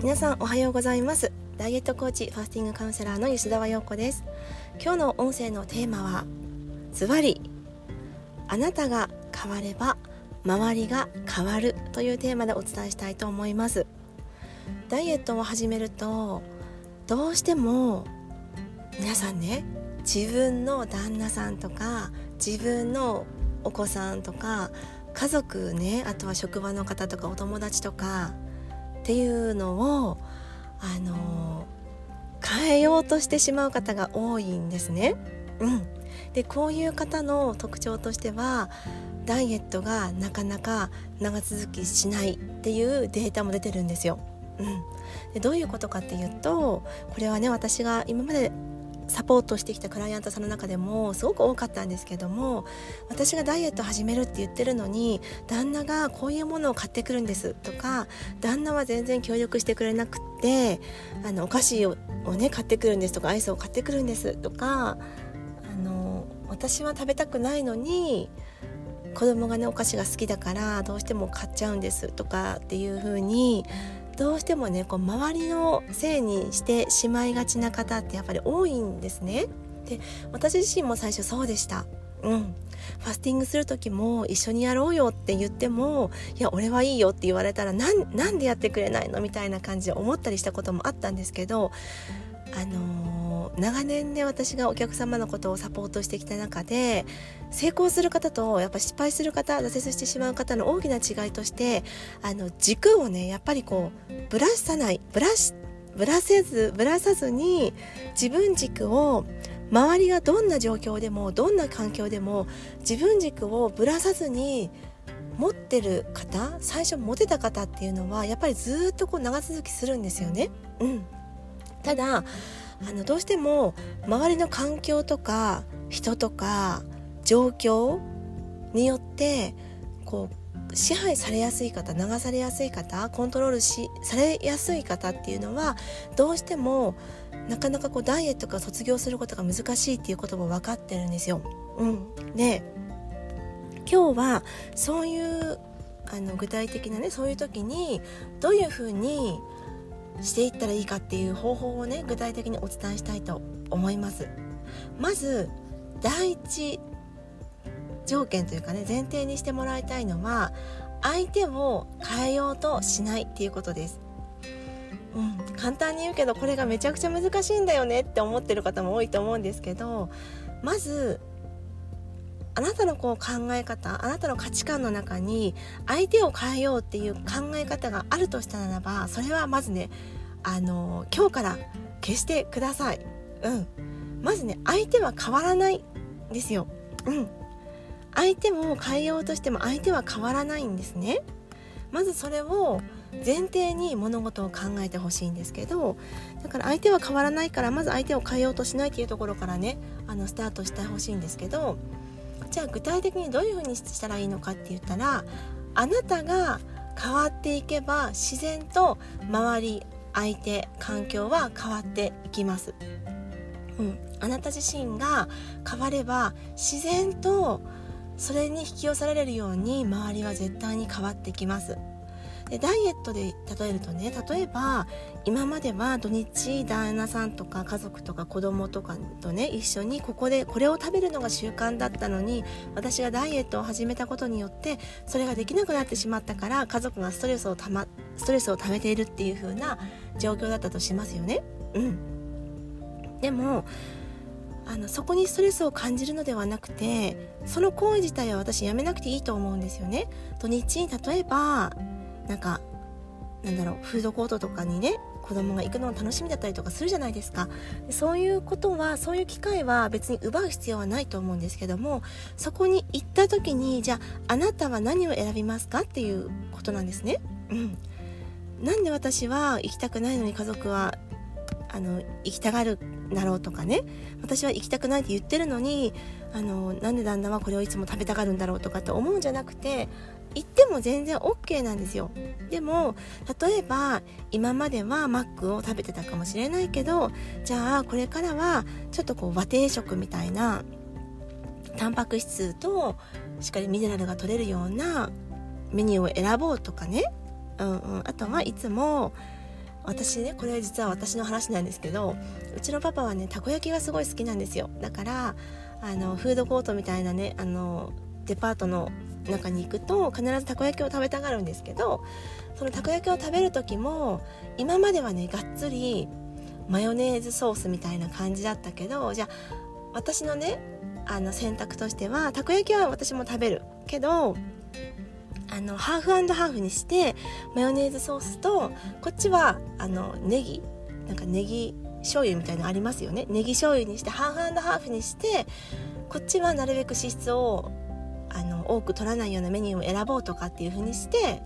皆さんおはようございます。ダイエットコーチファスティングカウンセラーの吉澤陽子です。今日の音声のテーマはズバリあなたが変われば周りが変わるというテーマでお伝えしたいと思います。ダイエットを始めるとどうしても皆さんね自分の旦那さんとか自分のお子さんとか家族ねあとは職場の方とかお友達とかっていうのをあの変えようとしてしまう方が多いんですね。うん、でこういう方の特徴としてはダイエットがなかなか長続きしないっていうデータも出てるんですよ。うん、でどういうことかっていうとこれはね私が今までサポートしてきたクライアントさんの中でもすごく多かったんですけども私がダイエット始めるって言ってるのに旦那がこういうものを買ってくるんですとか旦那は全然協力してくれなくってあのお菓子をね買ってくるんですとかアイスを買ってくるんですとかあの私は食べたくないのに子供がねお菓子が好きだからどうしても買っちゃうんですとかっていう風にどうしてもねこう周りのせいにしてしまいがちな方ってやっぱり多いんですね。で私自身も最初そうでした。うん、ファスティングする時も一緒にやろうよって言ってもいや俺はいいよって言われたらなんでやってくれないのみたいな感じで思ったりしたこともあったんですけどあのー、長年ね私がお客様のことをサポートしてきた中で成功する方とやっぱ失敗する方挫折してしまう方の大きな違いとしてあの軸をねやっぱりこうぶらさないぶらしぶらせずぶらさずに自分軸を周りがどんな状況でもどんな環境でも自分軸をぶらさずに持ってる方最初持てた方っていうのはやっぱりずっとこう長続きするんですよね。うん、ただあのどうしても周りの環境とか人とか状況によってこう支配されやすい方流されやすい方コントロールしされやすい方っていうのはどうしてもなかなかこうダイエットが卒業することが難しいっていうことも分かってるんですよ。うん、で今日はそういうあの具体的なねそういう時にどういうふうにしていったらいいかっていう方法をね具体的にお伝えしたいと思います。まず第一条件というかね前提にしてもらいたいのは相手を変えようとしないっていうことです。うん、簡単に言うけどこれがめちゃくちゃ難しいんだよねって思ってる方も多いと思うんですけどまずあなたのこう考え方あなたの価値観の中に相手を変えようっていう考え方があるとしたならばそれはまずねあの今日から消してください。うん、まずね相手は変わらないですよ。うん、相手を変えようとしても相手は変わらないんですね。まずそれを前提に物事を考えてほしいんですけどだから相手は変わらないからまず相手を変えようとしないっていうところからねあのスタートしてほしいんですけどじゃあ具体的にどういうふうにしたらいいのかって言ったらあなたが変わっていけば自然と周り相手環境は変わっていきます。うん、あなた自身が変われば自然とそれに引き寄せられるように周りは絶対に変わってきます。でダイエットで例えるとね例えば今までは土日旦那さんとか家族とか子供とかとね一緒にここでこれを食べるのが習慣だったのに私がダイエットを始めたことによってそれができなくなってしまったから家族がストレスをたまストレスを溜めているっていう風な状況だったとしますよね。うん、でもあのそこにストレスを感じるのではなくてその行為自体は私やめなくていいと思うんですよね。土日例えばなんかなんだろうフードコートとかにね子供が行くのが楽しみだったりとかするじゃないですか。そういうことはそういう機会は別に奪う必要はないと思うんですけどもそこに行った時にじゃああなたは何を選びますか？っていうことなんですね。うん、なんで私は行きたくないのに家族はあの行きたがるだろうとかね。私は行きたくないって言ってるのにあのなんで旦那はこれをいつも食べたがるんだろうとかって思うんじゃなくて行っても全然 OK なんですよ。でも例えば今まではマックを食べてたかもしれないけどじゃあこれからはちょっとこう和定食みたいなタンパク質としっかりミネラルが取れるようなメニューを選ぼうとかね、うんうん、あとはいつも私ねこれは実は私の話なんですけどうちのパパはねたこ焼きがすごい好きなんですよ。だからあのフードコートみたいなねあのデパートの中に行くと必ずたこ焼きを食べたがるんですけどそのたこ焼きを食べる時も今まではねがっつりマヨネーズソースみたいな感じだったけどじゃあ私のねあの選択としてはたこ焼きは私も食べるけどあのハーフハーフにしてマヨネーズソースとこっちはあのネギなんかネギ醤油みたいなのありますよね。ネギ醤油にしてハーフハーフにしてこっちはなるべく脂質をあの多く取らないようなメニューを選ぼうとかっていう風にして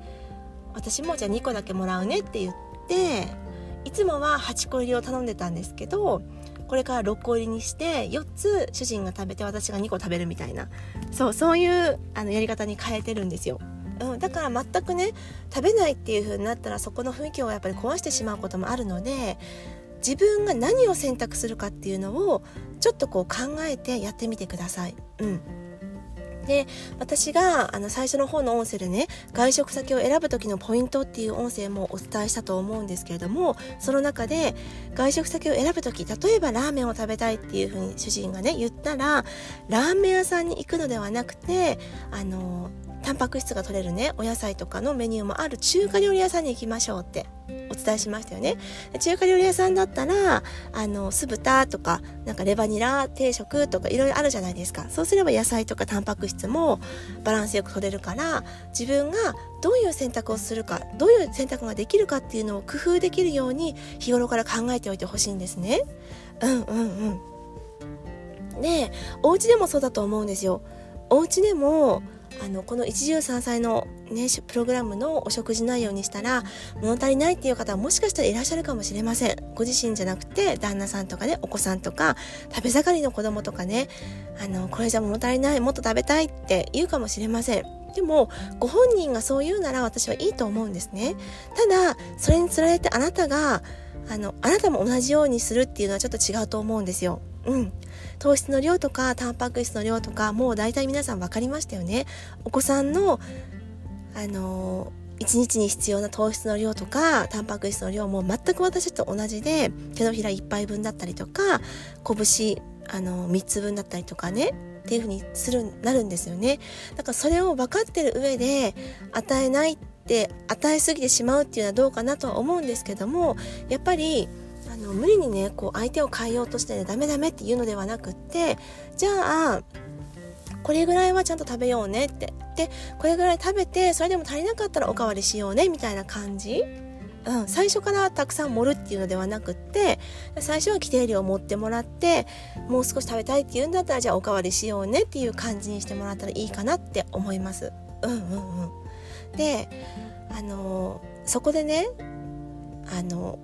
私もじゃあ2個だけもらうねって言っていつもは8個入りを頼んでたんですけどこれから6個入りにして4つ主人が食べて私が2個食べるみたいなそうそういうあのやり方に変えてるんですよ。うん、だから全くね食べないっていう風になったらそこの雰囲気をやっぱり壊してしまうこともあるので自分が何を選択するかっていうのをちょっとこう考えてやってみてください。うんで私があの最初の方の音声でね外食先を選ぶ時のポイントっていう音声もお伝えしたと思うんですけれどもその中で外食先を選ぶ時例えばラーメンを食べたいっていうふうに主人がね言ったらラーメン屋さんに行くのではなくてあのタンパク質が取れるねお野菜とかのメニューもある中華料理屋さんに行きましょうって。お伝えしましたよね。中華料理屋さんだったらあの酢豚とかなんかレバニラ定食とかいろいろあるじゃないですか。そうすれば野菜とかタンパク質もバランスよく取れるから自分がどういう選択をするかどういう選択ができるかっていうのを工夫できるように日頃から考えておいてほしいんですね。うんうんうん。でお家でもそうだと思うんですよ。お家でもあのこの一汁三菜の、ね、プログラムのお食事内容にしたら物足りないっていう方はもしかしたらいらっしゃるかもしれません。ご自身じゃなくて旦那さんとかねお子さんとか食べ盛りの子供とかねあのこれじゃ物足りないもっと食べたいって言うかもしれません。でもご本人がそう言うなら私はいいと思うんですね。ただそれにつられてあなたがあのあなたも同じようにするっていうのはちょっと違うと思うんですよ。うん。糖質の量とかタンパク質の量とかもう大体皆さん分かりましたよね。お子さんのあの1日に必要な糖質の量とかタンパク質の量も全く私と同じで手のひら1杯分だったりとか拳あの3つ分だったりとかねっていう風にするなるんですよね。だからそれを分かってる上で与えないって与えすぎてしまうっていうのはどうかなとは思うんですけどもやっぱりあの無理にねこう相手を変えようとしてねダメダメっていうのではなくってじゃあこれぐらいはちゃんと食べようねって。でこれぐらい食べてそれでも足りなかったらおかわりしようねみたいな感じ。うん、最初からたくさん盛るっていうのではなくって最初は規定量を持ってもらってもう少し食べたいっていうんだったらじゃあおかわりしようねっていう感じにしてもらったらいいかなって思います。うんうんうん、であのそこでねあの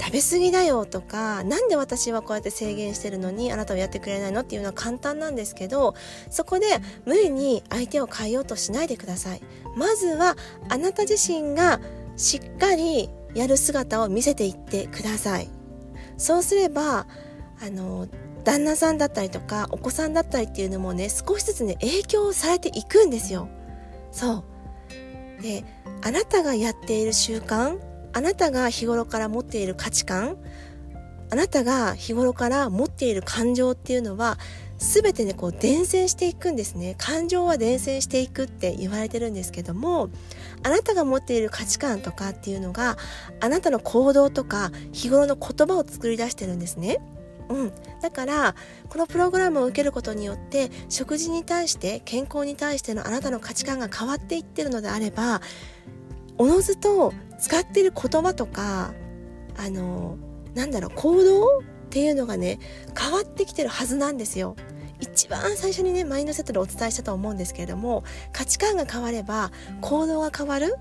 食べ過ぎだよとか何で私はこうやって制限してるのにあなたはやってくれないのっていうのは簡単なんですけどそこで無理に相手を変えようとしないでください。まずはあなた自身がしっかりやる姿を見せていってください。そうすればあの旦那さんだったりとかお子さんだったりっていうのもね少しずつね影響されていくんですよ。そう。であなたがやっている習慣あなたが日頃から持っている価値観あなたが日頃から持っている感情っていうのは全てねこう伝染していくんですね感情は伝染していくって言われてるんですけどもあなたが持っている価値観とかっていうのがあなたの行動とか日頃の言葉を作り出してるんですね。うん、だからこのプログラムを受けることによって食事に対して健康に対してのあなたの価値観が変わっていってるのであればおのずと使ってる言葉とかあのなんだろう行動っていうのがね変わってきてるはずなんですよ。一番最初にねマインドセットでお伝えしたと思うんですけれども価値観が変われば行動が変わる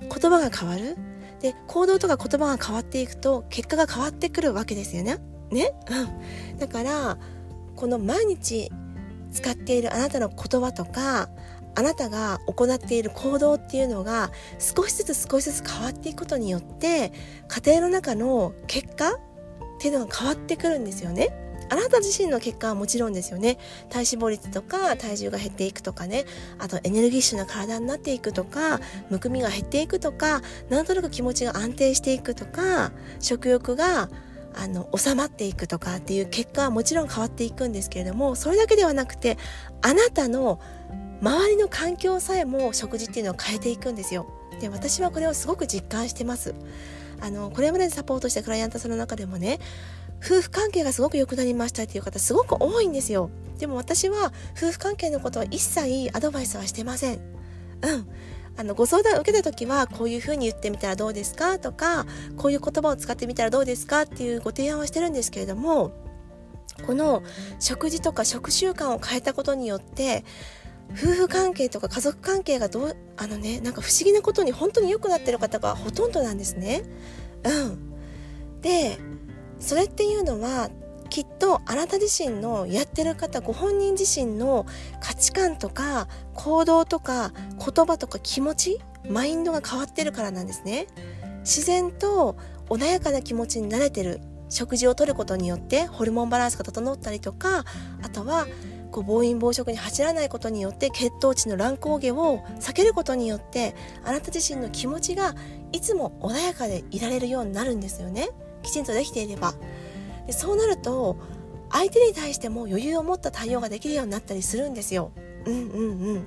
言葉が変わるで行動とか言葉が変わっていくと結果が変わってくるわけですよね。ね、だからこの毎日使っているあなたの言葉とかあなたが行っている行動っていうのが少しずつ少しずつ変わっていくことによって家庭の中の結果っていうのが変わってくるんですよね。あなた自身の結果はもちろんですよね。体脂肪率とか体重が減っていくとかね。あとエネルギッシュな体になっていくとかむくみが減っていくとかなんとなく気持ちが安定していくとか食欲があの収まっていくとかっていう結果はもちろん変わっていくんですけれどもそれだけではなくてあなたの周りの環境さえも食事っていうのを変えていくんですよ。で私はこれをすごく実感してます。あのこれまでサポートしたクライアントさんの中でもね夫婦関係がすごく良くなりましたっていう方すごく多いんですよ。でも私は夫婦関係のことは一切アドバイスはしてません。うん。あのご相談を受けた時はこういうふうに言ってみたらどうですか？とかこういう言葉を使ってみたらどうですか？っていうご提案はしてるんですけれどもこの食事とか食習慣を変えたことによって夫婦関係とか家族関係がどうあのねなんか不思議なことに本当に良くなってる方がほとんどなんですね。うん、でそれっていうのはきっとあなた自身のやってる方ご本人自身の価値観とか行動とか言葉とか気持ちマインドが変わってるからなんですね。自然と穏やかな気持ちに慣れてる食事をとることによってホルモンバランスが整ったりとかあとはこう暴飲暴食に走らないことによって血糖値の乱高下を避けることによってあなた自身の気持ちがいつも穏やかでいられるようになるんですよねきちんとできていればでそうなると相手に対しても余裕を持った対応ができるようになったりするんですよ。うんうんうん。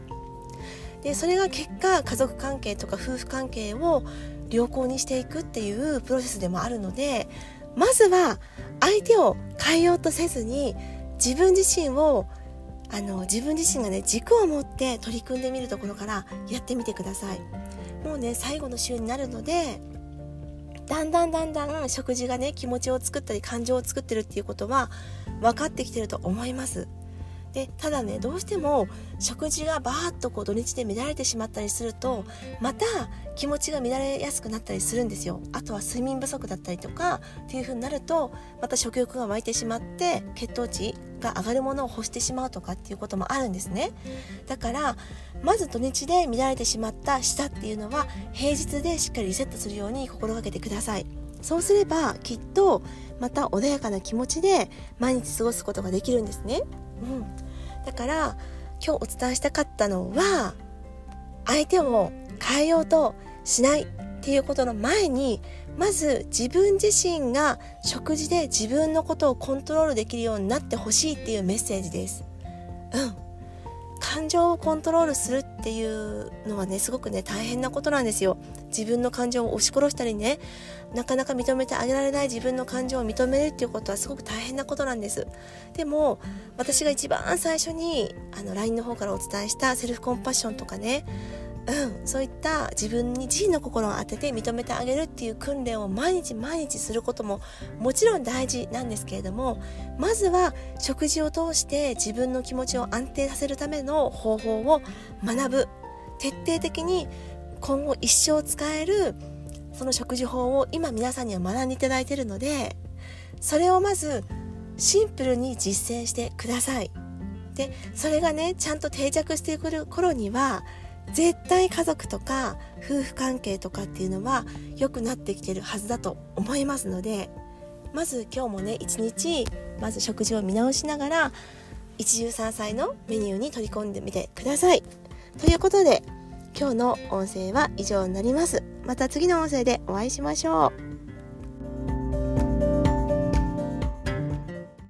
でそれが結果家族関係とか夫婦関係を良好にしていくっていうプロセスでもあるのでまずは相手を変えようとせずに自分自身をあの自分自身がね軸を持って取り組んでみるところからやってみてください。もうね最後の週になるのでだんだんだんだん食事がね気持ちを作ったり感情を作ってるっていうことは分かってきてると思います。でただねどうしても食事がバーッとこう土日で乱れてしまったりするとまた気持ちが乱れやすくなったりするんですよ。あとは睡眠不足だったりとかっていう風になるとまた食欲が湧いてしまって血糖値が上がるものを欲してしまうとかっていうこともあるんですね。だからまず土日で乱れてしまった舌っていうのは平日でしっかりリセットするように心がけてください。そうすればきっとまた穏やかな気持ちで毎日過ごすことができるんですね。うん、だから今日お伝えしたかったのは相手を変えようとしないっていうことの前にまず自分自身が食事で自分のことをコントロールできるようになってほしいっていうメッセージです。うん感情をコントロールするっていうのはねすごくね大変なことなんですよ。自分の感情を押し殺したりねなかなか認めてあげられない自分の感情を認めるっていうことはすごく大変なことなんです。でも私が一番最初にあの LINE の方からお伝えしたセルフコンパッションとかねうん、そういった自分に自身の心を当てて認めてあげるっていう訓練を毎日毎日することももちろん大事なんですけれどもまずは食事を通して自分の気持ちを安定させるための方法を学ぶ徹底的に今後一生使えるその食事法を今皆さんには学んでいただいているのでそれをまずシンプルに実践してください。でそれがねちゃんと定着してくる頃には絶対家族とか夫婦関係とかっていうのは良くなってきてるはずだと思いますのでまず今日もね一日まず食事を見直しながら一汁三菜のメニューに取り込んでみてください。ということで今日の音声は以上になります。また次の音声でお会いしましょう。